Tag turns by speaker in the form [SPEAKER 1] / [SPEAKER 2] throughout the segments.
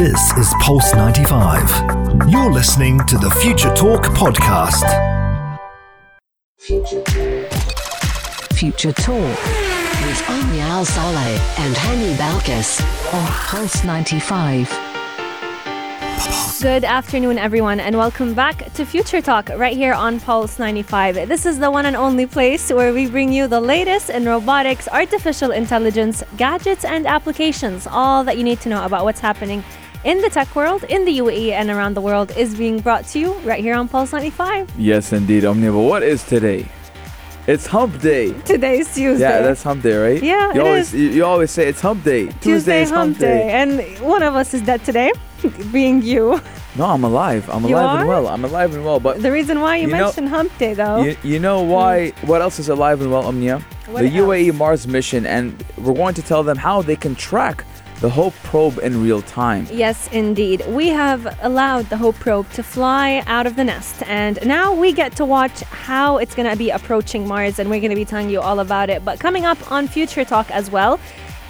[SPEAKER 1] This is Pulse 95. You're listening to the Future Talk podcast.
[SPEAKER 2] Future Talk with Omnia Al Saleh and Hani Balkis on Pulse 95.
[SPEAKER 3] Good afternoon, everyone, and welcome back to Future Talk right here on Pulse 95. This is the one and only place where we bring you the latest in robotics, artificial intelligence, gadgets, and applications. All that you need to know about what's happening in the tech world, in the UAE, and around the world is being brought to you right here on Pulse 95.
[SPEAKER 4] Yes, indeed, Omnia. But what is today? It's Hump Day.
[SPEAKER 3] Today is Tuesday.
[SPEAKER 4] Yeah, that's Hump Day, right?
[SPEAKER 3] Yeah,
[SPEAKER 4] You always. You, you always say it's Hump Day. Tuesday is Hump Day.
[SPEAKER 3] And one of us is dead today, being you.
[SPEAKER 4] No, I'm alive. I'm
[SPEAKER 3] You
[SPEAKER 4] alive and well. I'm alive and well. But
[SPEAKER 3] The reason why you,
[SPEAKER 4] You know-
[SPEAKER 3] mentioned Hump Day, though.
[SPEAKER 4] you, you know why? Hmm. What else is alive and well, Omnia?
[SPEAKER 3] What
[SPEAKER 4] the UAE? Mars mission, and we're going to tell them how they can track the Hope probe in real time.
[SPEAKER 3] Yes, indeed. We have allowed the Hope probe to fly out of the nest, and now we get to watch how it's going to be approaching Mars, and we're going to be telling you all about it. But coming up on Future Talk as well,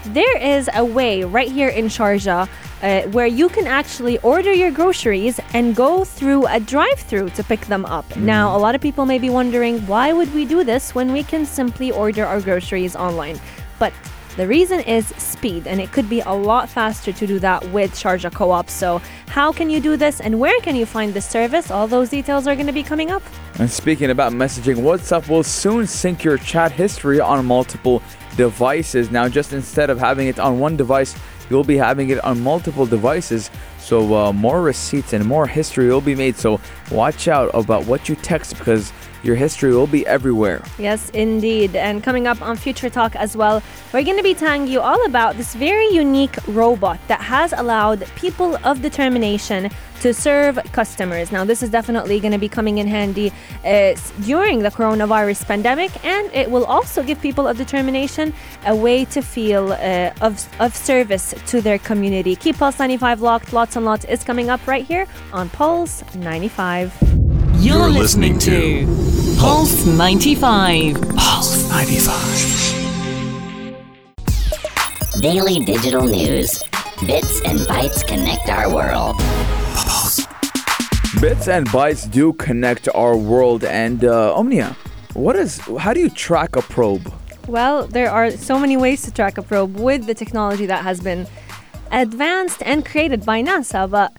[SPEAKER 3] there is a way right here in Sharjah uh, where you can actually order your groceries and go through a drive-through to pick them up. Now, a lot of people may be wondering, why would we do this when we can simply order our groceries online? But the reason is speed, and it could be a lot faster to do that with Sharjah Co-op. So, how can you do this, and where can you find this service? All those details are going to be coming up.
[SPEAKER 4] And speaking about messaging, WhatsApp will soon sync your chat history on multiple devices. Now, just instead of having it on one device, you'll be having it on multiple devices. So, uh, more receipts and more history will be made. So, watch out about what you text because your history will be everywhere.
[SPEAKER 3] Yes, indeed. And coming up on Future Talk as well, we're going to be telling you all about this very unique robot that has allowed people of determination to serve customers. Now, this is definitely going to be coming in handy uh, during the coronavirus pandemic, and it will also give people of determination a way to feel uh, of, of service to their community. Keep Pulse 95 locked. Lots and lots is coming up right here on Pulse 95.
[SPEAKER 2] You're,
[SPEAKER 1] You're
[SPEAKER 2] listening,
[SPEAKER 1] listening
[SPEAKER 2] to Pulse 95.
[SPEAKER 1] Pulse 95.
[SPEAKER 5] Daily digital news. Bits and bytes connect our world.
[SPEAKER 4] Bits and bytes do connect our world. And uh, Omnia, what is? How do you track a probe?
[SPEAKER 3] Well, there are so many ways to track a probe with the technology that has been advanced and created by NASA, but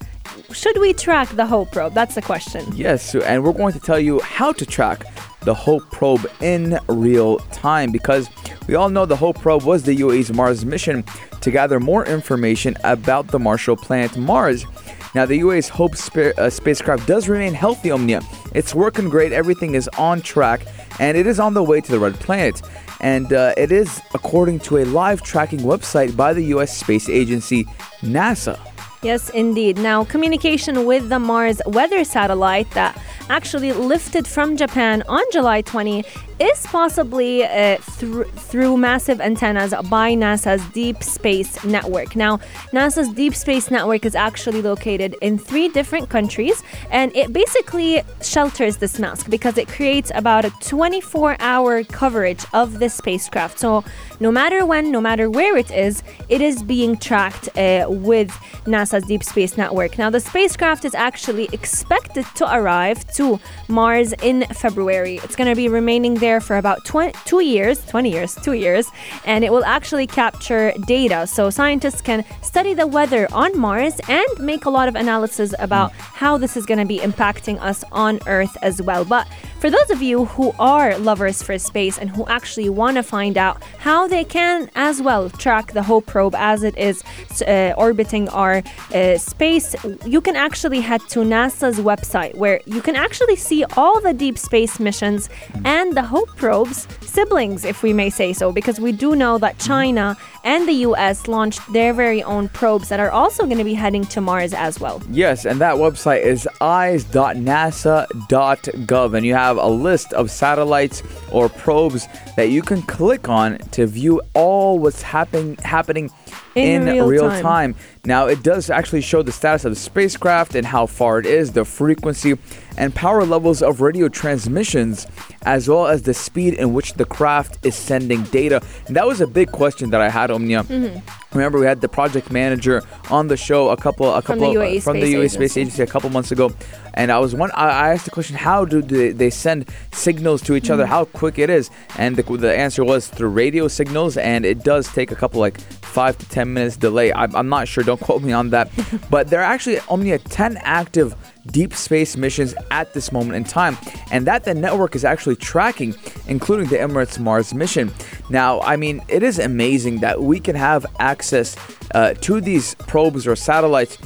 [SPEAKER 3] should we track the Hope probe? That's the question.
[SPEAKER 4] Yes, and we're going to tell you how to track the Hope probe in real time because we all know the Hope probe was the UAE's Mars mission to gather more information about the Martial planet Mars. Now, the UAE's Hope spa- uh, spacecraft does remain healthy, Omnia. It's working great, everything is on track, and it is on the way to the red planet. And uh, it is according to a live tracking website by the US Space Agency, NASA.
[SPEAKER 3] Yes, indeed. Now, communication with the Mars weather satellite that actually lifted from Japan on July 20 is possibly uh, thr- through massive antennas by NASA's Deep Space Network. Now, NASA's Deep Space Network is actually located in three different countries, and it basically shelters this mask because it creates about a 24 hour coverage of the spacecraft. So, no matter when, no matter where it is, it is being tracked uh, with NASA's Deep Space Network. Now, the spacecraft is actually expected to arrive to Mars in February. It's going to be remaining there for about 20, two years, 20 years, two years, and it will actually capture data. So, scientists can study the weather on Mars and make a lot of analysis about mm. how this is going to be impacting us on Earth as well. But for those of you who are lovers for space and who actually want to find out how they can as well track the Hope probe as it is uh, orbiting our uh, space, you can actually head to NASA's website where you can actually see all the deep space missions and the Hope probe's siblings, if we may say so, because we do know that China and the US launched their very own probes that are also going to be heading to Mars as well.
[SPEAKER 4] Yes, and that website is eyes.nasa.gov, and you have a list of satellites or probes that you can click on to view all what's happening happening
[SPEAKER 3] In real time.
[SPEAKER 4] time. Now, it does actually show the status of the spacecraft and how far it is, the frequency and power levels of radio transmissions, as well as the speed in which the craft is sending data. And that was a big question that I had, Omnia.
[SPEAKER 3] Mm-hmm.
[SPEAKER 4] Remember, we had the project manager on the show a couple, a
[SPEAKER 3] From
[SPEAKER 4] couple
[SPEAKER 3] the UAE
[SPEAKER 4] from the
[SPEAKER 3] Space
[SPEAKER 4] UAE Space
[SPEAKER 3] Agency.
[SPEAKER 4] Agency a couple months ago, and I was one. I I asked the question, how do they, they send signals to each other?
[SPEAKER 3] Mm-hmm.
[SPEAKER 4] How quick it is? And the, the answer was through radio signals, and it does take a couple like five to ten minutes delay. I'm, I'm not sure. Don't quote me on that, but there are actually only a 10 active deep space missions at this moment in time, and that the network is actually tracking, including the Emirates Mars mission. Now, I mean, it is amazing that we can have access uh, to these probes or satellites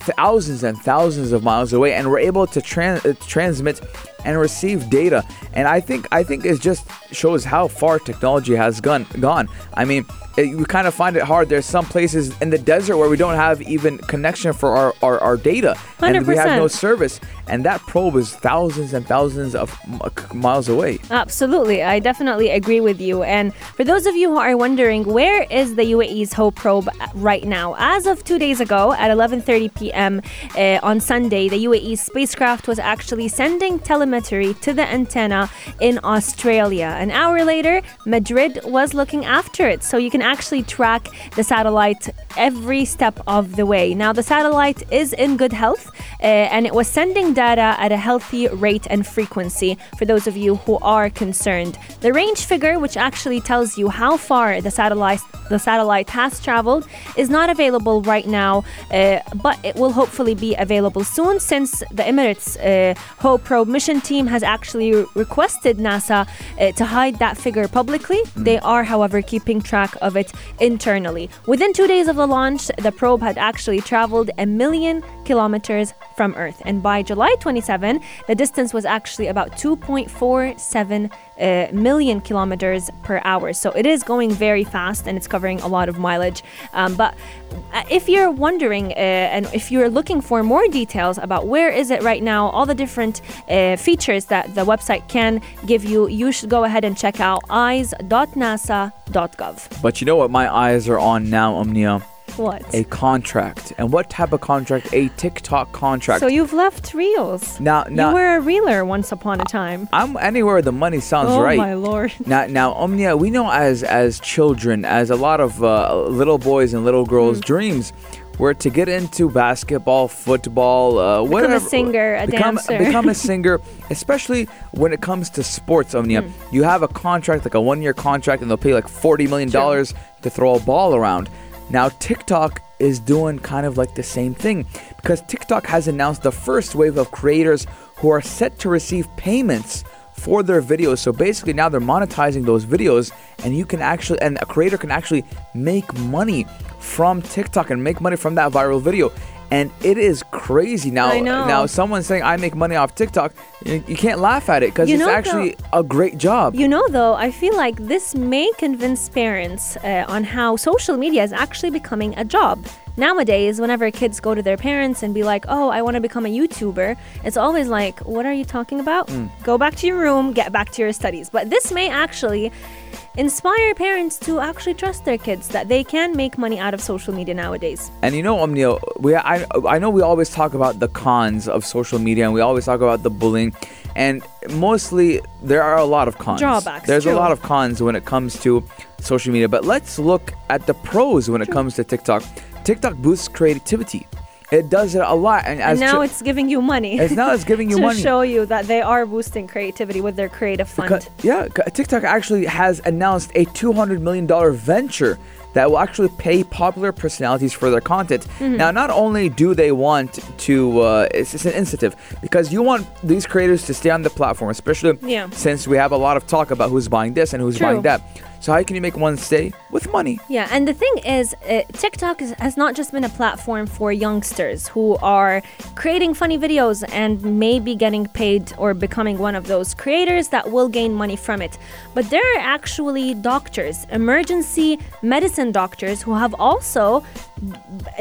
[SPEAKER 4] thousands and thousands of miles away and we're able to uh, transmit and receive data and i think i think it just shows how far technology has gone gone i mean it, we kind of find it hard there's some places in the desert where we don't have even connection for our, our, our data and we have no service and that probe is thousands and thousands of miles away
[SPEAKER 3] Absolutely. I definitely agree with you. And for those of you who are wondering, where is the UAE's Hope probe right now? As of two days ago at 11:30 p.m. Uh, on Sunday, the UAE's spacecraft was actually sending telemetry to the antenna in Australia. An hour later, Madrid was looking after it. So you can actually track the satellite every step of the way. Now, the satellite is in good health uh, and it was sending data at a healthy rate and frequency for those of you who are concerned. The range figure, which actually tells you how far the satellite the satellite has traveled, is not available right now, uh, but it will hopefully be available soon since the Emirates uh, Hope probe mission team has actually requested NASA uh, to hide that figure publicly. They are, however, keeping track of it internally. Within two days of the launch, the probe had actually traveled a million kilometers from Earth, and by July 27, the distance was actually about 2.47 uh, million kilometers per hour. So it is going very fast and it's covering a lot of mileage. Um, but uh, if you're wondering uh, and if you're looking for more details about where is it right now, all the different uh, features that the website can give you, you should go ahead and check out eyes.nasa.gov.
[SPEAKER 4] but you know what my eyes are on now omnia
[SPEAKER 3] What?
[SPEAKER 4] a contract and what type of contract a tiktok contract
[SPEAKER 3] So you've left reels.
[SPEAKER 4] Now- now-
[SPEAKER 3] you were a reeler once upon a time.
[SPEAKER 4] I'm anywhere the money sounds
[SPEAKER 3] oh
[SPEAKER 4] right.
[SPEAKER 3] Oh my lord.
[SPEAKER 4] Now, now, Omnia, we know as as children, as a lot of uh, little boys and little girls'
[SPEAKER 3] Mm.
[SPEAKER 4] dreams, were to get into basketball, football, uh, whatever.
[SPEAKER 3] Become a singer, a
[SPEAKER 4] become,
[SPEAKER 3] dancer.
[SPEAKER 4] Become a singer, especially when it comes to sports, Omnia.
[SPEAKER 3] Mm.
[SPEAKER 4] You have a contract, like a one-year contract, and they'll pay like forty million dollars to throw a ball around. Now, TikTok is doing kind of like the same thing because TikTok has announced the first wave of creators who are set to receive payments for their videos. So basically now they're monetizing those videos and you can actually and a creator can actually make money from TikTok and make money from that viral video. And it is crazy now. Now, someone saying I make money off TikTok, you, you can't laugh at it because it's
[SPEAKER 3] know,
[SPEAKER 4] actually a great job.
[SPEAKER 3] You know, though, I feel like this may convince parents uh, on how social media is actually becoming a job. Nowadays, whenever kids go to their parents and be like, oh, I want to become a YouTuber, it's always like, what are you talking about?
[SPEAKER 4] Mm.
[SPEAKER 3] Go back to your room, get back to your studies. But this may actually inspire parents to actually trust their kids that they can make money out of social media nowadays.
[SPEAKER 4] And you know, Omnia, we I, I know we always talk about the cons of social media and we always talk about the bullying. And mostly, there are a lot of cons.
[SPEAKER 3] Drawbacks,
[SPEAKER 4] There's a lot of cons when it comes to social media. But let's look at the pros when it comes to TikTok. TikTok boosts creativity. It does it a lot. And, as
[SPEAKER 3] And now it's giving you money.
[SPEAKER 4] It's now it's giving you
[SPEAKER 3] to
[SPEAKER 4] money.
[SPEAKER 3] To show you that they are boosting creativity with their creative fund.
[SPEAKER 4] Because- yeah, TikTok actually has announced a $200 million venture that will actually pay popular personalities for their content.
[SPEAKER 3] Mm-hmm.
[SPEAKER 4] Now, not only do they want to, uh, it's, it's an incentive because you want these creators to stay on the platform, especially
[SPEAKER 3] Yeah.
[SPEAKER 4] since we have a lot of talk about who's buying this and who's
[SPEAKER 3] True.
[SPEAKER 4] buying that. So, how can you make one stay with money?
[SPEAKER 3] Yeah, and the thing is, uh, TikTok is, has not just been a platform for youngsters who are creating funny videos and maybe getting paid or becoming one of those creators that will gain money from it, but there are actually doctors, emergency medicine doctors, who have also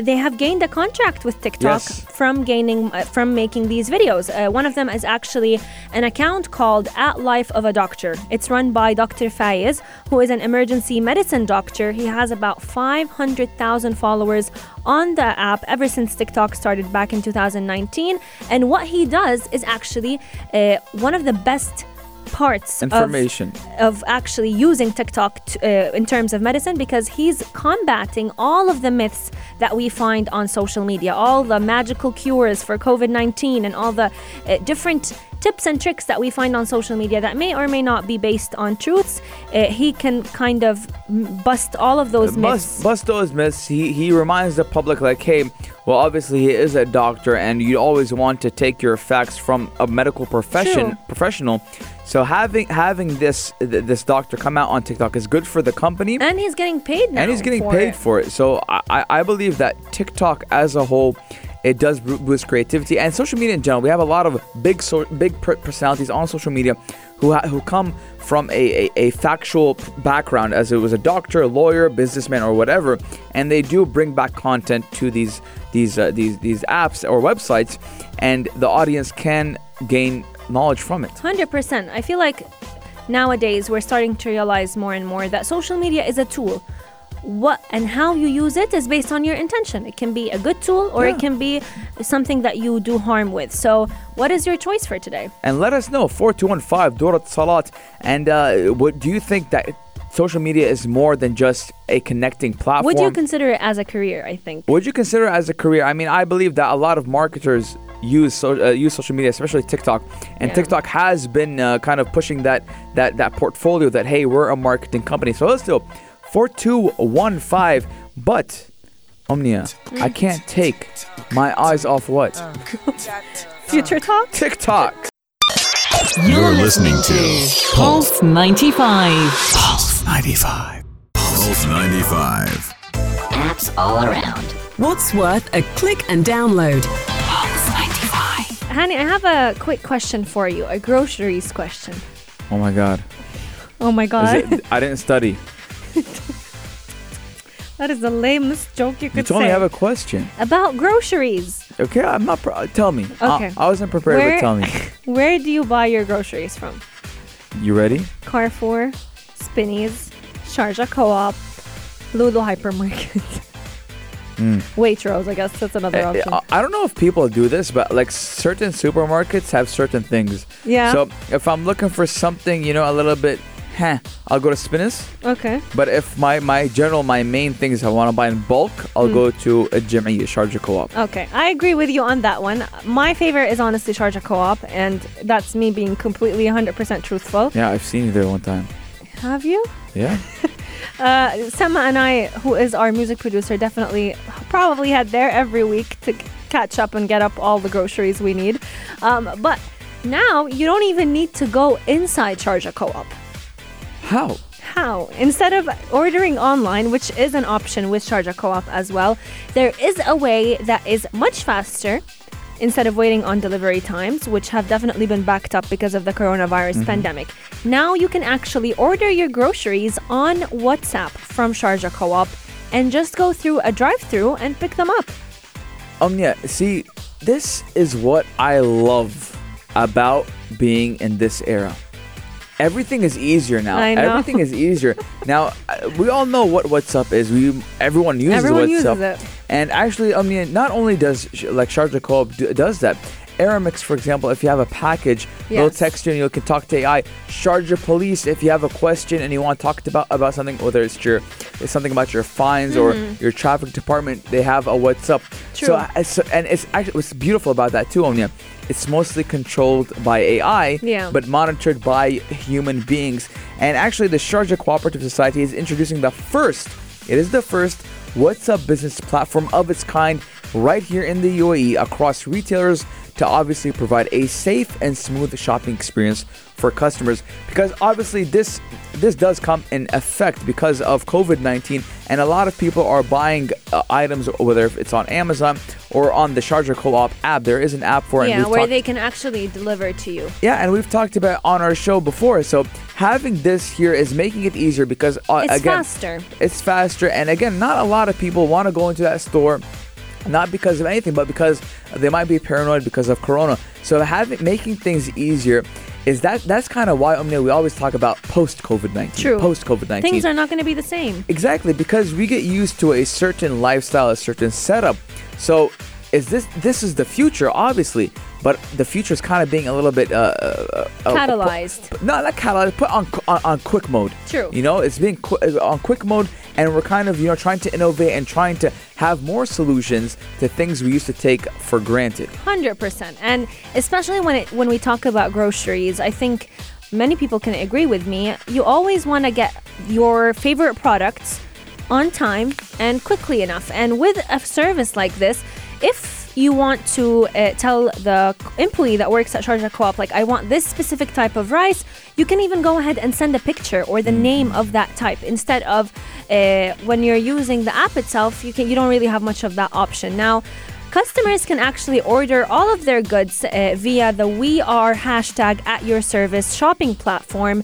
[SPEAKER 3] they have gained a contract with TikTok
[SPEAKER 4] Yes.
[SPEAKER 3] from gaining uh, from making these videos. Uh, one of them is actually an account called At Life of a Doctor. It's run by Dr. Faiz, who is an emergency medicine doctor. He has about 500,000 followers on the app ever since TikTok started back in 2019. And what he does is actually uh, one of the best parts of-
[SPEAKER 4] Information.
[SPEAKER 3] of actually using TikTok t- uh, in terms of medicine because he's combating all of the myths that we find on social media, all the magical cures for COVID 19 and all the uh, different tips and tricks that we find on social media that may or may not be based on truths. Uh, he can kind of mm, bust all of those myths.
[SPEAKER 4] Bust, bust those myths. He he reminds the public like, hey, well, obviously he is a doctor, and you always want to take your facts from a medical profession
[SPEAKER 3] True.
[SPEAKER 4] professional. So having having this th- this doctor come out on TikTok is good for the company.
[SPEAKER 3] and he's getting paid now.
[SPEAKER 4] and he's getting
[SPEAKER 3] for
[SPEAKER 4] paid
[SPEAKER 3] it.
[SPEAKER 4] for it. So I, I I believe that TikTok as a whole, it does boost creativity and social media in general. We have a lot of big so, big personalities on social media who ha- who come from a, a, a factual background as it was a doctor, a lawyer, businessman, or whatever, and they do bring back content to these these uh, these these apps or websites, and the audience can gain knowledge from it.
[SPEAKER 3] 100%. I feel like nowadays we're starting to realize more and more that social media is a tool. What and how you use it is based on your intention. It can be a good tool or
[SPEAKER 4] Yeah.
[SPEAKER 3] it can be something that you do harm with. So, what is your choice for today?
[SPEAKER 4] and let us know 4215 Durat Salat and uh, what do you think that social media is more than just a connecting platform
[SPEAKER 3] Would you consider it as a career? I think.
[SPEAKER 4] would you consider it as a career i mean i believe that a lot of marketers use so, uh, use social media especially tiktok and
[SPEAKER 3] Yeah.
[SPEAKER 4] tiktok has been uh, kind of pushing that that that portfolio that hey we're a marketing company so let's do 4215 but omnia i can't take my eyes off what oh,
[SPEAKER 3] Future oh. talk.
[SPEAKER 4] tiktok
[SPEAKER 6] You're listening to
[SPEAKER 7] Pulse 95.
[SPEAKER 1] Pulse 95.
[SPEAKER 6] Pulse 95.
[SPEAKER 5] Apps all around.
[SPEAKER 7] What's worth a click and download? Pulse 95.
[SPEAKER 3] Hani, I have a quick question for you. A groceries question.
[SPEAKER 4] oh my god
[SPEAKER 3] Oh my god,
[SPEAKER 4] it, i didn't study
[SPEAKER 3] that is the lamest joke you could
[SPEAKER 4] you told
[SPEAKER 3] say
[SPEAKER 4] me i have a question
[SPEAKER 3] about groceries.
[SPEAKER 4] Okay, I'm not. Pro- tell me. I-
[SPEAKER 3] Okay.
[SPEAKER 4] I, wasn't prepared,
[SPEAKER 3] Where-
[SPEAKER 4] but tell me.
[SPEAKER 3] Where do you buy your groceries from?
[SPEAKER 4] You ready?
[SPEAKER 3] Carrefour, Spinneys, Sharjah Co-op, Lulu Hypermarket,
[SPEAKER 4] Mm.
[SPEAKER 3] Waitrose. I guess that's another
[SPEAKER 4] I,
[SPEAKER 3] option.
[SPEAKER 4] I- I don't know if people do this, but like certain supermarkets have certain things.
[SPEAKER 3] yeah.
[SPEAKER 4] So if I'm looking for something, you know, a little bit, huh, I'll go to Spinneys.
[SPEAKER 3] okay.
[SPEAKER 4] But if my my general my main thing is I want to buy in bulk, I'll
[SPEAKER 3] Mm.
[SPEAKER 4] go to a Jimmy Sharjah Co-op.
[SPEAKER 3] Okay, I agree with you on that one. My favorite is honestly Sharjah Co-op, and that's me being completely 100% truthful.
[SPEAKER 4] Yeah, I've seen you there one time.
[SPEAKER 3] Have you?
[SPEAKER 4] Yeah.
[SPEAKER 3] Uh, Sema and I, who is our music producer, definitely probably head there every week to catch up and get up all the groceries we need. Um, but now you don't even need to go inside Sharjah Co-op.
[SPEAKER 4] How?
[SPEAKER 3] How? Instead of ordering online, which is an option with Sharjah Co-op as well, there is a way that is much faster. Instead of waiting on delivery times, which have definitely been backed up because of the coronavirus pandemic, now you can actually order your groceries on WhatsApp from Sharjah Co-op and just go through a drive-through and pick them up.
[SPEAKER 4] Um, yeah, see, this is what I love about being in this era. Everything is easier now.
[SPEAKER 3] I know.
[SPEAKER 4] Everything is easier. now, uh, we all know what WhatsApp is. We everyone uses
[SPEAKER 3] Everyone
[SPEAKER 4] WhatsApp.
[SPEAKER 3] uses it.
[SPEAKER 4] And actually, I mean, not only does like Sharjah Co-op do, does that, Aramex, for example, if you have a package, they'll text you and you can talk to AI. Sharjah Police, if you have a question and you want to talk about about something, whether it's your it's something about your fines or your traffic department, they have a WhatsApp.
[SPEAKER 3] Mm-hmm. True.
[SPEAKER 4] So, it's, and it's actually what's beautiful about that too, Omnia. It's mostly controlled by AI,
[SPEAKER 3] Yeah.
[SPEAKER 4] but monitored by human beings. And actually, the Sharjah Cooperative Society is introducing the first. It is the first WhatsApp business platform of its kind right here in the UAE across retailers, to obviously provide a safe and smooth shopping experience for customers because obviously this this does come in effect because of COVID-19 and a lot of people are buying uh, items whether if it's on Amazon or on the Sharjah Co-op app there is an app for it
[SPEAKER 3] yeah, where
[SPEAKER 4] talked-
[SPEAKER 3] they can actually deliver to you.
[SPEAKER 4] yeah, and we've talked about it on our show before. So having this here is making it easier because uh,
[SPEAKER 3] It's
[SPEAKER 4] again,
[SPEAKER 3] faster.
[SPEAKER 4] It's faster, and again, not a lot of people want to go into that store, not because of anything, but because they might be paranoid because of Corona. So having making things easier is that that's kind of why Omnia we always talk about post COVID nineteen.
[SPEAKER 3] True.
[SPEAKER 4] Post COVID nineteen.
[SPEAKER 3] Things are not going to be the same.
[SPEAKER 4] Exactly, because we get used to a certain lifestyle, a certain setup. So, is this this is the future, obviously, but the future is kind of being a little bit uh, uh, uh,
[SPEAKER 3] Catalyzed.
[SPEAKER 4] Put, no, not catalyzed. Put on, on on quick mode.
[SPEAKER 3] True.
[SPEAKER 4] You know, it's being qu- uh, on quick mode, and we're kind of you know trying to innovate and trying to have more solutions to things we used to take for granted.
[SPEAKER 3] Hundred percent, and especially when it when we talk about groceries, I think many people can agree with me. You always want to get your favorite products on time and quickly enough. And with a service like this, if you want to uh, tell the employee that works at Sharjah Co-op, like I want this specific type of rice, you can even go ahead and send a picture or the name of that type instead of uh, when you're using the app itself. You can you don't really have much of that option now. Customers can actually order all of their goods uh, via the We Are hashtag at your service shopping platform.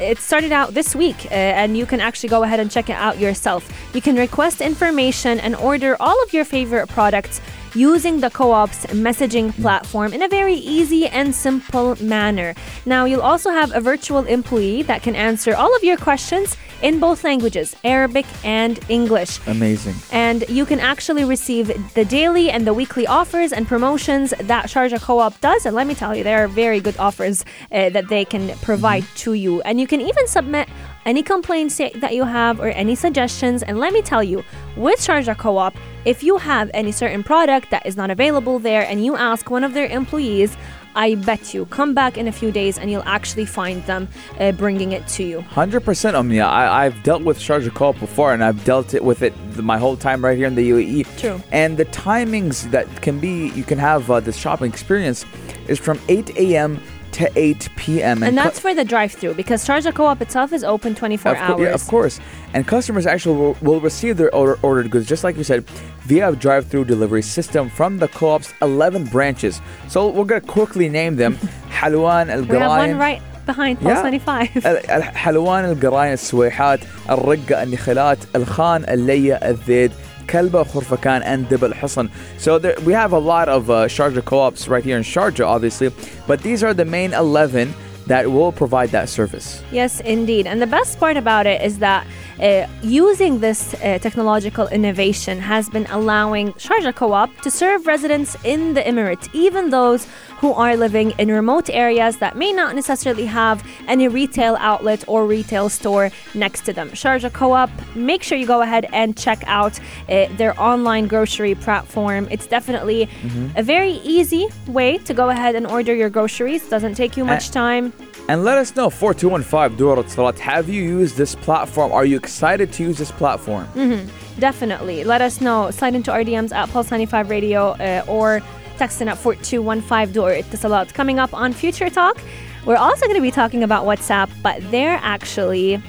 [SPEAKER 3] It started out this week, uh, and you can actually go ahead and check it out yourself. You can request information and order all of your favorite products using the co-op's messaging platform in a very easy and simple manner. Now, you'll also have a virtual employee that can answer all of your questions in both languages, Arabic and English.
[SPEAKER 4] Amazing.
[SPEAKER 3] And you can actually receive the daily and the weekly offers and promotions that Sharjah Co-op does. And let me tell you, there are very good offers uh, that they can provide to you. And you can even submit any complaints that you have or any suggestions. And let me tell you, with Sharjah Co-op, if you have any certain product that is not available there and you ask one of their employees, I bet you come back in a few days and you'll actually find them uh, bringing it to you.
[SPEAKER 4] Hundred percent, Omnia. I, I've dealt with Sharjah Co-op before, and I've dealt it with it my whole time right here in the UAE.
[SPEAKER 3] True.
[SPEAKER 4] And the timings that can be, you can have uh, this shopping experience, is from 8 a.m to 8 p.m.
[SPEAKER 3] And,
[SPEAKER 4] and
[SPEAKER 3] that's cu- for the drive-through because Sharjah Co-op itself is open 24
[SPEAKER 4] of
[SPEAKER 3] hours.
[SPEAKER 4] Yeah, of course. And customers actually will, will receive their order, ordered goods, just like we said, via a drive-through delivery system from the co-op's 11 branches. So we're gonna quickly name them: Halwan Al
[SPEAKER 3] We have one right behind Pulse yeah. 95.
[SPEAKER 4] Halwan Al Galayan, Suwayhat, Al Rigga, Al Nikhilat, Al Khan, Al Layya, Al Zayd. Kalba Khurfakan and Dibal Hassan. So there, we have a lot of uh, Sharjah co ops right here in Sharjah, obviously, but these are the main 11 that will provide that service
[SPEAKER 3] Yes, indeed. And the best part about it is that uh, using this uh, technological innovation has been allowing Sharjah Co-op to serve residents in the Emirates, even those who are living in remote areas that may not necessarily have any retail outlet or retail store next to them. Sharjah Co-op, make sure you go ahead and check out uh, their online grocery platform. It's definitely a very easy way to go ahead and order your groceries. Doesn't take you much time.
[SPEAKER 4] And let us know, 4215 Duar have you used this platform? Are you excited to use this platform? Mm-hmm.
[SPEAKER 3] Definitely. Let us know. Slide into RDMs at Pulse 95 Radio uh, or text in at 4215 Duar Coming up on Future Talk, we're also going to be talking about WhatsApp, but they're actually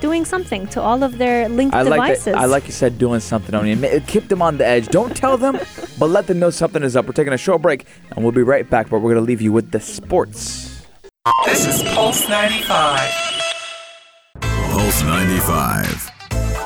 [SPEAKER 3] doing something to all of their linked
[SPEAKER 4] I like
[SPEAKER 3] devices.
[SPEAKER 4] That, I like you said doing something. I mean, keep them on the edge. Don't tell them, but let them know something is up. We're taking a short break, and we'll be right back. But we're going to leave you with the sports.
[SPEAKER 8] This is Pulse 95.
[SPEAKER 6] Pulse 95.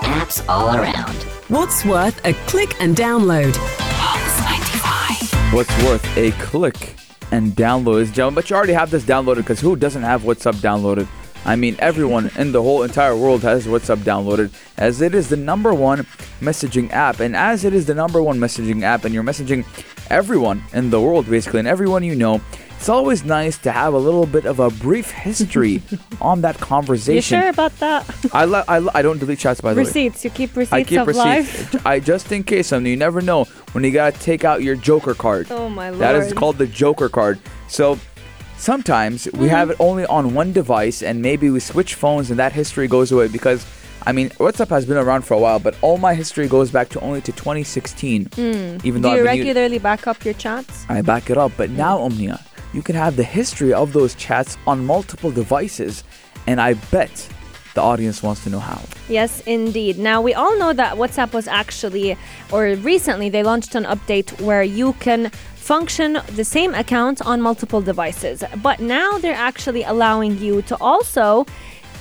[SPEAKER 5] Apps all around.
[SPEAKER 7] What's worth a click and download? Pulse 95.
[SPEAKER 4] What's worth a click and download is gentlemen, but you already have this downloaded because who doesn't have WhatsApp downloaded? I mean, everyone in the whole entire world has WhatsApp downloaded, as it is the number one messaging app. And as it is the number one messaging app, and you're messaging everyone in the world basically, and everyone you know, it's always nice to have a little bit of a brief history on that conversation.
[SPEAKER 3] you
[SPEAKER 4] conversation.
[SPEAKER 3] sure about that?
[SPEAKER 4] I, li- I, li- I don't delete chats by the way.
[SPEAKER 3] receipts. You keep receipts
[SPEAKER 4] I keep
[SPEAKER 3] of
[SPEAKER 4] receipts.
[SPEAKER 3] life.
[SPEAKER 4] I just in case something. You never know when you gotta take out your Joker card.
[SPEAKER 3] Oh my lord.
[SPEAKER 4] That is called the Joker card. So sometimes we
[SPEAKER 3] Mm-hmm.
[SPEAKER 4] have it only on one device, and maybe we switch phones, and that history goes away because I mean, WhatsApp has been around for a while, but all my history goes back to only to 2016. Even
[SPEAKER 3] Hmm. Do
[SPEAKER 4] though
[SPEAKER 3] you
[SPEAKER 4] I've been u-
[SPEAKER 3] regularly back up your chats?
[SPEAKER 4] I back it up. But now, Omnia, you can have the history of those chats on multiple devices, and I bet the audience wants to know how.
[SPEAKER 3] Yes, indeed. Now, we all know that WhatsApp was actually, or recently, they launched an update where you can function the same account on multiple devices. But now they're actually allowing you to also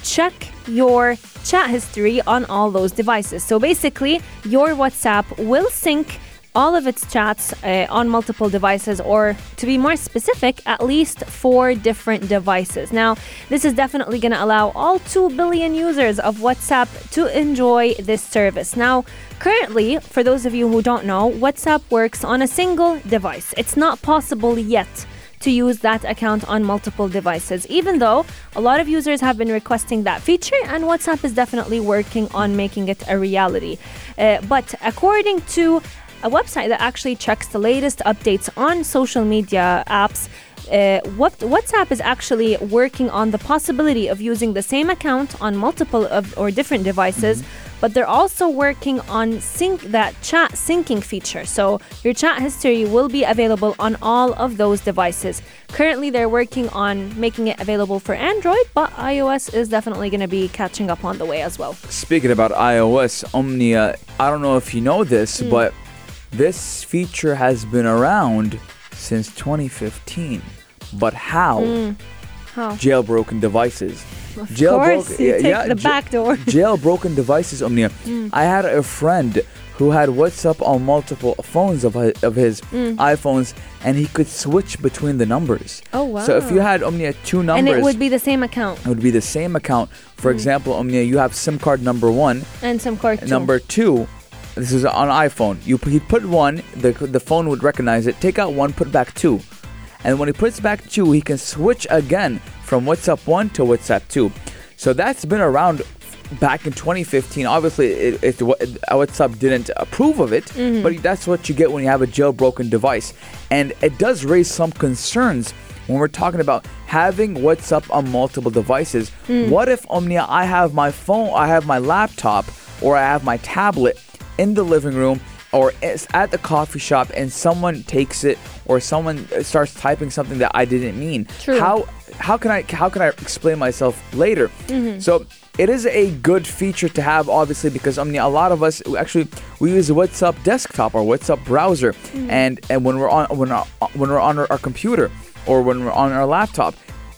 [SPEAKER 3] check your chat history on all those devices. So basically, your WhatsApp will sync all of its chats uh, on multiple devices, or to be more specific, at least four different devices. Now, this is definitely going to allow all 2 billion users of WhatsApp to enjoy this service. Now, currently, for those of you who don't know, WhatsApp works on a single device. It's not possible yet to use that account on multiple devices, even though a lot of users have been requesting that feature, and WhatsApp is definitely working on making it a reality. Uh, but according to a website that actually checks the latest updates on social media apps. Uh, what, WhatsApp is actually working on the possibility of using the same account on multiple of, or different devices, but they're also working on sync that chat syncing feature. So your chat history will be available on all of those devices. Currently, they're working on making it available for Android, but iOS is definitely going to be catching up on the way as well.
[SPEAKER 4] Speaking about iOS, Omnia, I don't know if you know this,
[SPEAKER 3] Hmm.
[SPEAKER 4] but this feature has been around since 2015. But how?
[SPEAKER 3] Hmm. How?
[SPEAKER 4] Jailbroken devices.
[SPEAKER 3] Of course, you take the back door.
[SPEAKER 4] jailbroken devices, Omnia.
[SPEAKER 3] Mm.
[SPEAKER 4] I had a friend who had WhatsApp on multiple phones of his, of his
[SPEAKER 3] Mm.
[SPEAKER 4] iPhones, and he could switch between the numbers.
[SPEAKER 3] Oh, wow!
[SPEAKER 4] So if you had Omnia two numbers,
[SPEAKER 3] And it would be the same account
[SPEAKER 4] it would be the same account. For
[SPEAKER 3] Mm.
[SPEAKER 4] example, Omnia, you have SIM card number one,
[SPEAKER 3] and SIM card two.
[SPEAKER 4] number two. This is on iPhone. You p- he put one, the the phone would recognize it. Take out one, put back two, and when he puts back two, he can switch again from WhatsApp one to WhatsApp two. So that's been around back in 2015. Obviously, it, it, WhatsApp didn't approve of it,
[SPEAKER 3] Mhm.
[SPEAKER 4] but that's what you get when you have a jailbroken device, and it does raise some concerns when we're talking about having WhatsApp on multiple devices.
[SPEAKER 3] Mm.
[SPEAKER 4] What if Omnia, I have my phone, I have my laptop, or I have my tablet in the living room or it's at the coffee shop and someone takes it or someone starts typing something that I didn't mean.
[SPEAKER 3] True.
[SPEAKER 4] How how can I how can I explain myself later?
[SPEAKER 3] Mm-hmm.
[SPEAKER 4] So it is a good feature to have, obviously, because I mean a lot of us actually we use WhatsApp desktop or WhatsApp browser,
[SPEAKER 3] Mhm.
[SPEAKER 4] and and when we're on when our, when we're on our, our computer or when we're on our laptop,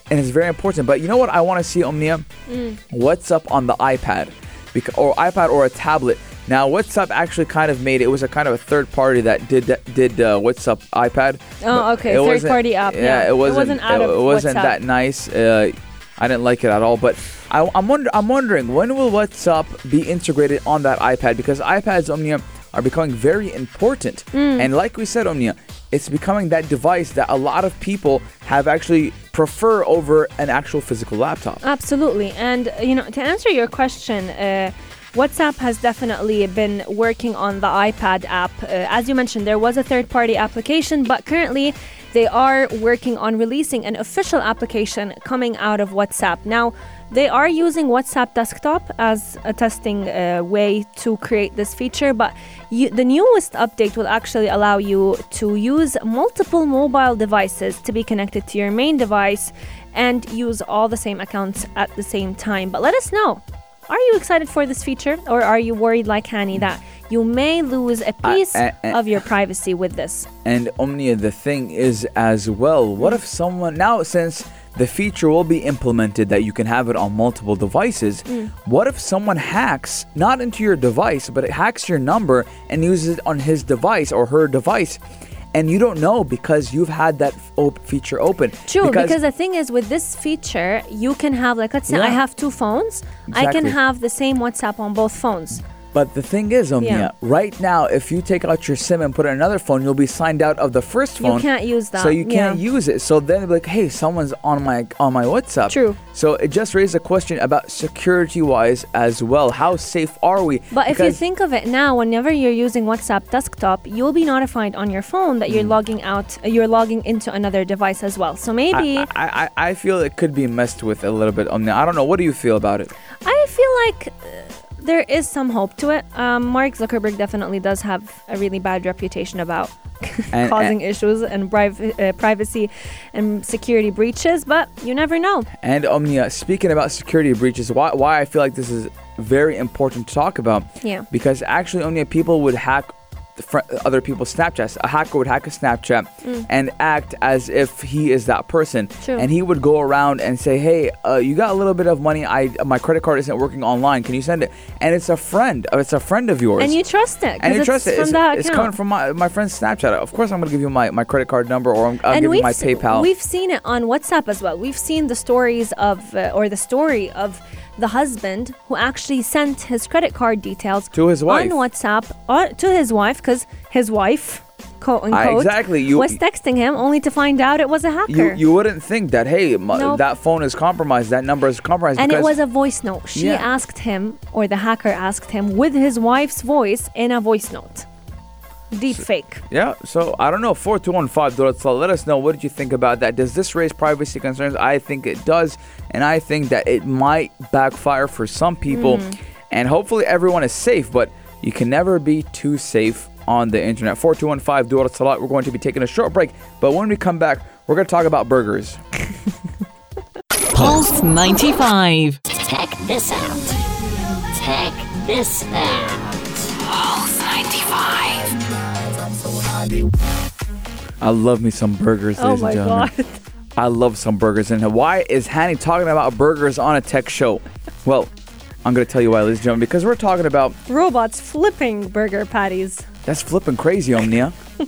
[SPEAKER 4] and it's very important. But you know what I want to see, Omnia?
[SPEAKER 3] Mm.
[SPEAKER 4] WhatsApp on the iPad, because or iPad or a tablet. Now, WhatsApp actually kind of made it was a kind of a third party that did did uh, WhatsApp iPad.
[SPEAKER 3] Oh, okay,
[SPEAKER 4] it
[SPEAKER 3] third party app,
[SPEAKER 4] Yeah,
[SPEAKER 3] yeah.
[SPEAKER 4] it
[SPEAKER 3] It
[SPEAKER 4] wasn't.
[SPEAKER 3] wasn't out
[SPEAKER 4] it,
[SPEAKER 3] of
[SPEAKER 4] it wasn't
[SPEAKER 3] WhatsApp.
[SPEAKER 4] that nice. Uh, I didn't like it at all. But I, I'm wonder, I'm wondering when will WhatsApp be integrated on that iPad because iPads Omnia are becoming very important.
[SPEAKER 3] Mm.
[SPEAKER 4] And like we said, Omnia, it's becoming that device that a lot of people have actually prefer over an actual physical laptop.
[SPEAKER 3] Absolutely. And, you know, to answer your question, uh, WhatsApp has definitely been working on the iPad app. Uh, as you mentioned, there was a third party application, but currently they are working on releasing an official application coming out of WhatsApp. Now, they are using WhatsApp Desktop as a testing uh, way to create this feature, but you, the newest update will actually allow you to use multiple mobile devices to be connected to your main device and use all the same accounts at the same time. But let us know. Are you excited for this feature or are you worried like Hani that you may lose a piece
[SPEAKER 4] uh, uh,
[SPEAKER 3] of your privacy with this?
[SPEAKER 4] And Omnia, the thing is as well, what if someone now since the feature will be implemented that you can have it on multiple devices,
[SPEAKER 3] Mm.
[SPEAKER 4] what if someone hacks not into your device, but it hacks your number and uses it on his device or her device? And you don't know because you've had that op- feature open.
[SPEAKER 3] True, because, the thing is, with this feature, you can have, like, let's say I have two phones, I can have the same WhatsApp on both phones.
[SPEAKER 4] But the thing is, Omnia,
[SPEAKER 3] Yeah.
[SPEAKER 4] right now, if you take out your SIM and put in another phone, you'll be signed out of the first phone.
[SPEAKER 3] You can't use that,
[SPEAKER 4] So you can't
[SPEAKER 3] yeah.
[SPEAKER 4] use it. So then, like, hey, someone's on my on my WhatsApp.
[SPEAKER 3] True.
[SPEAKER 4] So it just raised a question about security-wise as well. How safe are we?
[SPEAKER 3] But if you think of it now, whenever you're using WhatsApp desktop, you'll be notified on your phone that
[SPEAKER 4] Mm.
[SPEAKER 3] you're logging out, you're logging into another device as well. So maybe
[SPEAKER 4] I, I, I, feel it could be messed with a little bit. Omnia, I don't know. What do you feel about it?
[SPEAKER 3] I feel like there is some hope to it. Um, Mark Zuckerberg definitely does have a really bad reputation about
[SPEAKER 4] And-
[SPEAKER 3] causing issues and uh, privacy and security breaches, but you never know.
[SPEAKER 4] And Omnia, speaking about security breaches, why, why I feel like this is very important to talk about.
[SPEAKER 3] Yeah.
[SPEAKER 4] Because actually, Omnia, people would hack fr- other people's Snapchats. A hacker would hack a Snapchat and act as if he is that person.
[SPEAKER 3] Mm. True.
[SPEAKER 4] And he would go around and say, "Hey, uh, you got a little bit of money. I my credit card isn't working online. Can you send it?" And it's a friend. uh, It's a friend of yours.
[SPEAKER 3] And you trust it.
[SPEAKER 4] and you
[SPEAKER 3] it's
[SPEAKER 4] trust it.
[SPEAKER 3] From
[SPEAKER 4] It's,
[SPEAKER 3] that
[SPEAKER 4] it's coming from my, my friend's Snapchat. Of course, I'm gonna give you my, my credit card number, or I'm, I'll give you my PayPal.
[SPEAKER 3] We've seen it on WhatsApp as well. We've seen the stories of, uh, or the story of the husband who actually sent his credit card details
[SPEAKER 4] To his wife.
[SPEAKER 3] on WhatsApp uh, to his wife because his wife, quote unquote,
[SPEAKER 4] Ah, exactly. You-
[SPEAKER 3] was texting him only to find out it was a hacker.
[SPEAKER 4] you wouldn't think that hey m-
[SPEAKER 3] Nope.
[SPEAKER 4] that phone is compromised that number is compromised
[SPEAKER 3] and it was a voice note. She
[SPEAKER 4] Yeah.
[SPEAKER 3] asked him, or the hacker asked him, with his wife's voice in a voice note. Deep fake.
[SPEAKER 4] yeah so i don't know 4215 Dorothy, let us know what did you think about that does this raise privacy concerns i think it does and i think that it might backfire for some people
[SPEAKER 3] Mm.
[SPEAKER 4] and hopefully everyone is safe but you can never be too safe on the internet 4215 Dorothy, we're going to be taking a short break but when we come back we're going to talk about burgers
[SPEAKER 7] Pulse 95.
[SPEAKER 5] Check this out. Check this out.
[SPEAKER 4] I love me some burgers
[SPEAKER 3] Oh
[SPEAKER 4] ladies
[SPEAKER 3] my
[SPEAKER 4] and gentlemen
[SPEAKER 3] god.
[SPEAKER 4] I love some burgers. And why is Hani talking about burgers on a tech show? Well, I'm going to tell you why, ladies and gentlemen, because we're talking about
[SPEAKER 3] Robots flipping burger patties.
[SPEAKER 4] that's flipping crazy, Omnia.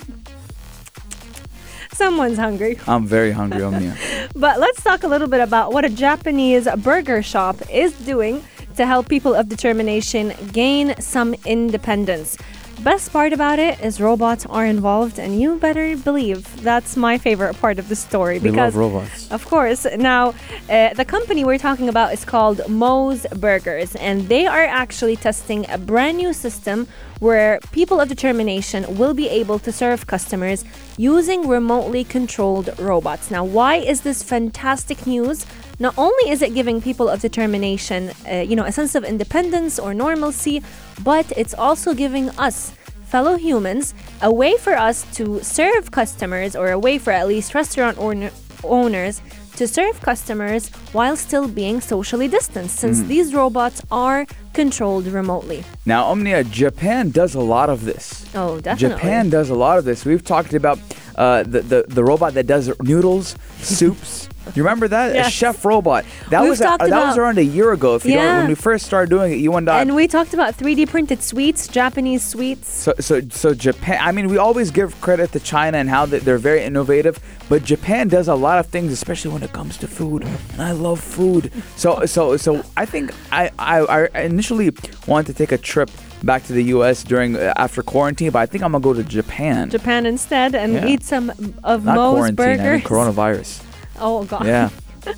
[SPEAKER 3] Someone's hungry.
[SPEAKER 4] I'm very hungry, Omnia.
[SPEAKER 3] But let's talk a little bit about what a Japanese burger shop is doing to help people of determination gain some independence. Best part about it is robots are involved, and you better believe that's my favorite part of the story
[SPEAKER 4] We
[SPEAKER 3] because
[SPEAKER 4] love robots.
[SPEAKER 3] of course. Now, uh, the company we're talking about is called Moe's Burgers, and they are actually testing a brand new system where people of determination will be able to serve customers using remotely controlled robots. Now, why is this fantastic news? Not only is it giving people of determination, uh, you know, a sense of independence or normalcy, but it's also giving us fellow humans a way for us to serve customers or a way for at least restaurant owner, owners to serve customers while still being socially distanced since
[SPEAKER 4] Mm.
[SPEAKER 3] these robots are controlled remotely.
[SPEAKER 4] Now, Omnia, Japan does a lot of this.
[SPEAKER 3] Oh, definitely.
[SPEAKER 4] Japan does a lot of this. We've talked about uh, the, the the robot that does noodles, soups. You remember that? A
[SPEAKER 3] Yes.
[SPEAKER 4] chef robot. That
[SPEAKER 3] We've
[SPEAKER 4] was a, that was around a year ago. If you don't, when we first started doing it, you and I.
[SPEAKER 3] And we talked about 3D printed sweets, Japanese sweets.
[SPEAKER 4] So, so, so Japan. I mean, we always give credit to China and how they- they're very innovative, but Japan does a lot of things, especially when it comes to food. And I love food. So, so, so I think I, I, I initially wanted to take a trip back to the U.S. during uh, after quarantine, but I think I'm gonna go to Japan.
[SPEAKER 3] Japan instead and
[SPEAKER 4] Yeah.
[SPEAKER 3] eat some of
[SPEAKER 4] Not
[SPEAKER 3] Moe's
[SPEAKER 4] quarantine. I mean
[SPEAKER 3] burgers.
[SPEAKER 4] coronavirus.
[SPEAKER 3] oh god.
[SPEAKER 4] Yeah.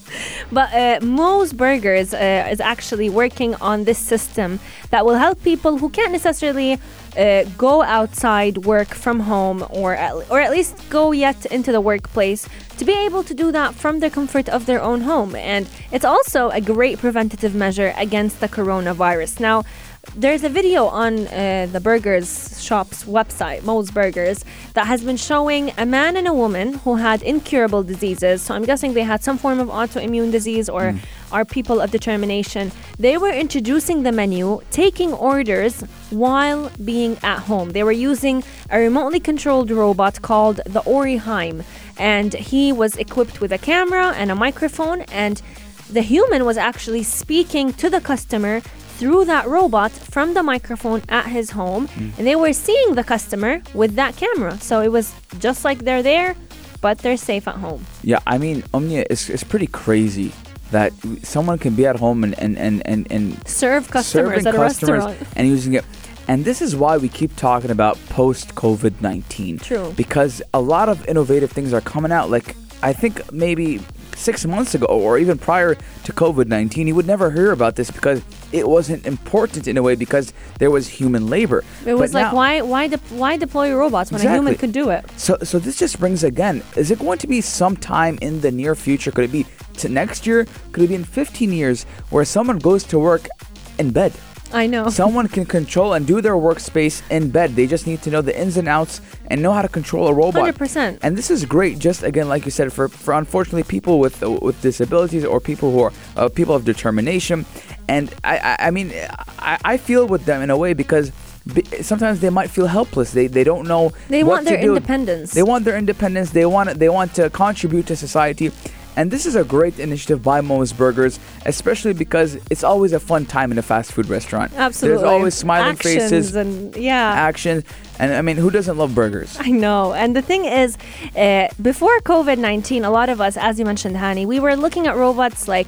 [SPEAKER 3] But uh, Moe's Burgers uh, is actually working on this system that will help people who can't necessarily uh, go outside, work from home, or at, or at least go yet into the workplace to be able to do that from the comfort of their own home. And it's also a great preventative measure against the coronavirus. Now, there's a video on uh, the burgers shop's website, Moe's Burgers, that has been showing a man and a woman who had incurable diseases. So I'm guessing they had some form of autoimmune disease or are people of determination. They were introducing the menu, taking orders while being at home. They were using a remotely controlled robot called the OriHime, and he was equipped with a camera and a microphone and the human was actually speaking to the customer through that robot from the microphone at his home mm. and they were seeing the customer with that camera so it was just like they're there but they're safe at home
[SPEAKER 4] Yeah, I mean, Omnia, it's, it's pretty crazy that someone can be at home and and and and, and
[SPEAKER 3] serve customers at a
[SPEAKER 4] customers
[SPEAKER 3] restaurant
[SPEAKER 4] and using it. And this is why we keep talking about post COVID 19.
[SPEAKER 3] True.
[SPEAKER 4] Because a lot of innovative things are coming out. Like, I think maybe six months ago or even prior to COVID 19, you would never hear about this because it wasn't important in a way because there was human labor.
[SPEAKER 3] it was
[SPEAKER 4] But
[SPEAKER 3] like
[SPEAKER 4] now-
[SPEAKER 3] why why de- why deploy robots when a human could do it
[SPEAKER 4] So, so this just brings again. Is it going to be sometime in the near future? Could it be to next year? Could it be in 15 years where someone goes to work in bed?
[SPEAKER 3] I know.
[SPEAKER 4] Someone can control and do their workspace in bed. They just need to know the ins and outs and know how to control a robot.
[SPEAKER 3] 100%.
[SPEAKER 4] And this is great. Just again, like you said, for, for unfortunately people with with disabilities or people who are uh, people of determination. And I, I, I mean, I, I feel with them in a way because sometimes they might feel helpless. They they don't know.
[SPEAKER 3] They
[SPEAKER 4] what
[SPEAKER 3] want their independence.
[SPEAKER 4] They want their independence. They want they want to contribute to society. And this is a great initiative by Moe's Burgers, especially because it's always a fun time in a fast food restaurant.
[SPEAKER 3] Absolutely.
[SPEAKER 4] There's always smiling
[SPEAKER 3] Actions
[SPEAKER 4] faces,
[SPEAKER 3] and yeah.
[SPEAKER 4] action, and I mean, who doesn't love burgers?
[SPEAKER 3] I know. And the thing is, uh, before COVID 19, a lot of us, as you mentioned, Hani, we were looking at robots like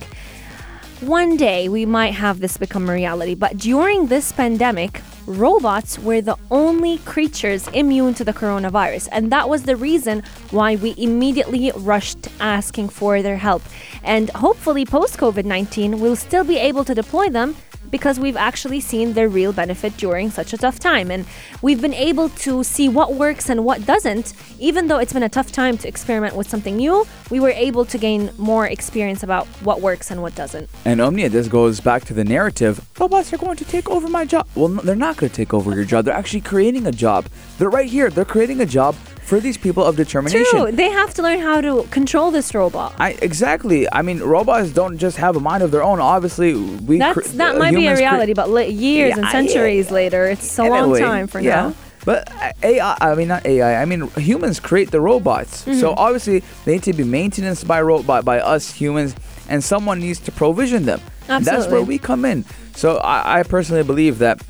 [SPEAKER 3] one day we might have this become a reality. But during this pandemic, robots were the only creatures immune to the coronavirus. And that was the reason why we immediately rushed asking for their help. And hopefully, post COVID 19, we'll still be able to deploy them because we've actually seen their real benefit during such a tough time. And we've been able to see what works and what doesn't. Even though it's been a tough time to experiment with something new, we were able to gain more experience about what works and what doesn't.
[SPEAKER 4] And Omnia, this goes back to the narrative robots are going to take over my job. Well, no, they're not going to take over your job. They're actually creating a job. They're right here. They're creating a job for these people of determination.
[SPEAKER 3] True, they have to learn how to control this robot.
[SPEAKER 4] I exactly. I mean, robots don't just have a mind of their own. Obviously, we
[SPEAKER 3] That's,
[SPEAKER 4] cre-
[SPEAKER 3] that
[SPEAKER 4] uh,
[SPEAKER 3] might be a
[SPEAKER 4] cre-
[SPEAKER 3] reality, but li- years and
[SPEAKER 4] Yeah,
[SPEAKER 3] centuries
[SPEAKER 4] yeah.
[SPEAKER 3] later, it's a long time for
[SPEAKER 4] yeah.
[SPEAKER 3] now.
[SPEAKER 4] But uh, AI, I mean not AI. I mean humans create the robots. So
[SPEAKER 3] Mm-hmm.
[SPEAKER 4] obviously they need to be maintained by robot by, us humans, and someone needs to provision them. And That's where we come in. So I, I personally believe that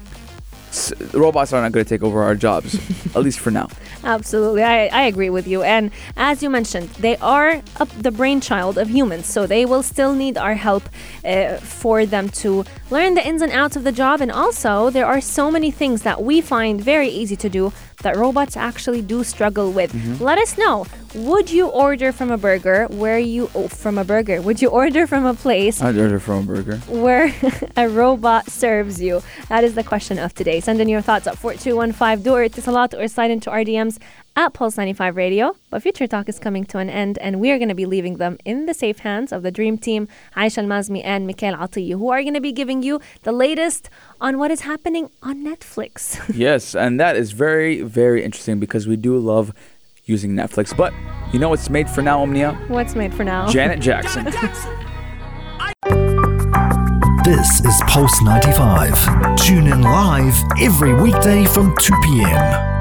[SPEAKER 4] robots are not going to take over our jobs, at least for now.
[SPEAKER 3] Absolutely, I, I agree with you. And as you mentioned, they are up the brainchild of humans, so they will still need our help uh, for them to learn the ins and outs of the job. And also, there are so many things that we find very easy to do that robots actually do struggle with. Let us know. Would you order from a burger where you oh, from a burger? Would you order from a place
[SPEAKER 4] I'd order from a burger.
[SPEAKER 3] where a robot serves you? That is the question of today. Send in your thoughts at 4215 do it a lot or slide into our DMs at Pulse 95 Radio. But Future Talk is coming to an end, and we are going to be leaving them in the safe hands of the Dream Team, Aisha Al-Mazmi and Mikhail Atiyi, who are going to be giving you the latest on what is happening on Netflix.
[SPEAKER 4] yes, and that is very very interesting because we do love using Netflix. But you know what's made for now, Omnia?
[SPEAKER 3] What's made for now?
[SPEAKER 4] Janet Jackson.
[SPEAKER 1] This is Pulse 95. Tune in live every weekday from 2 p.m.